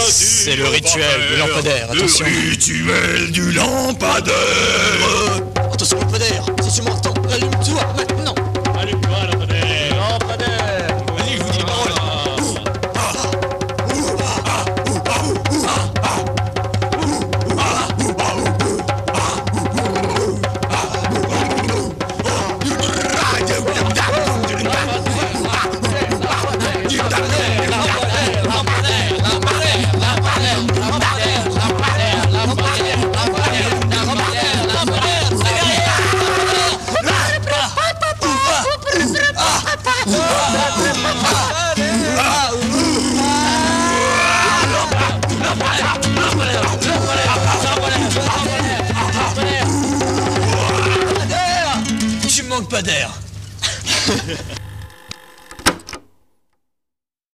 C'est le rituel du lampadaire, attention. Le rituel du lampadaire Tu manques pas d'air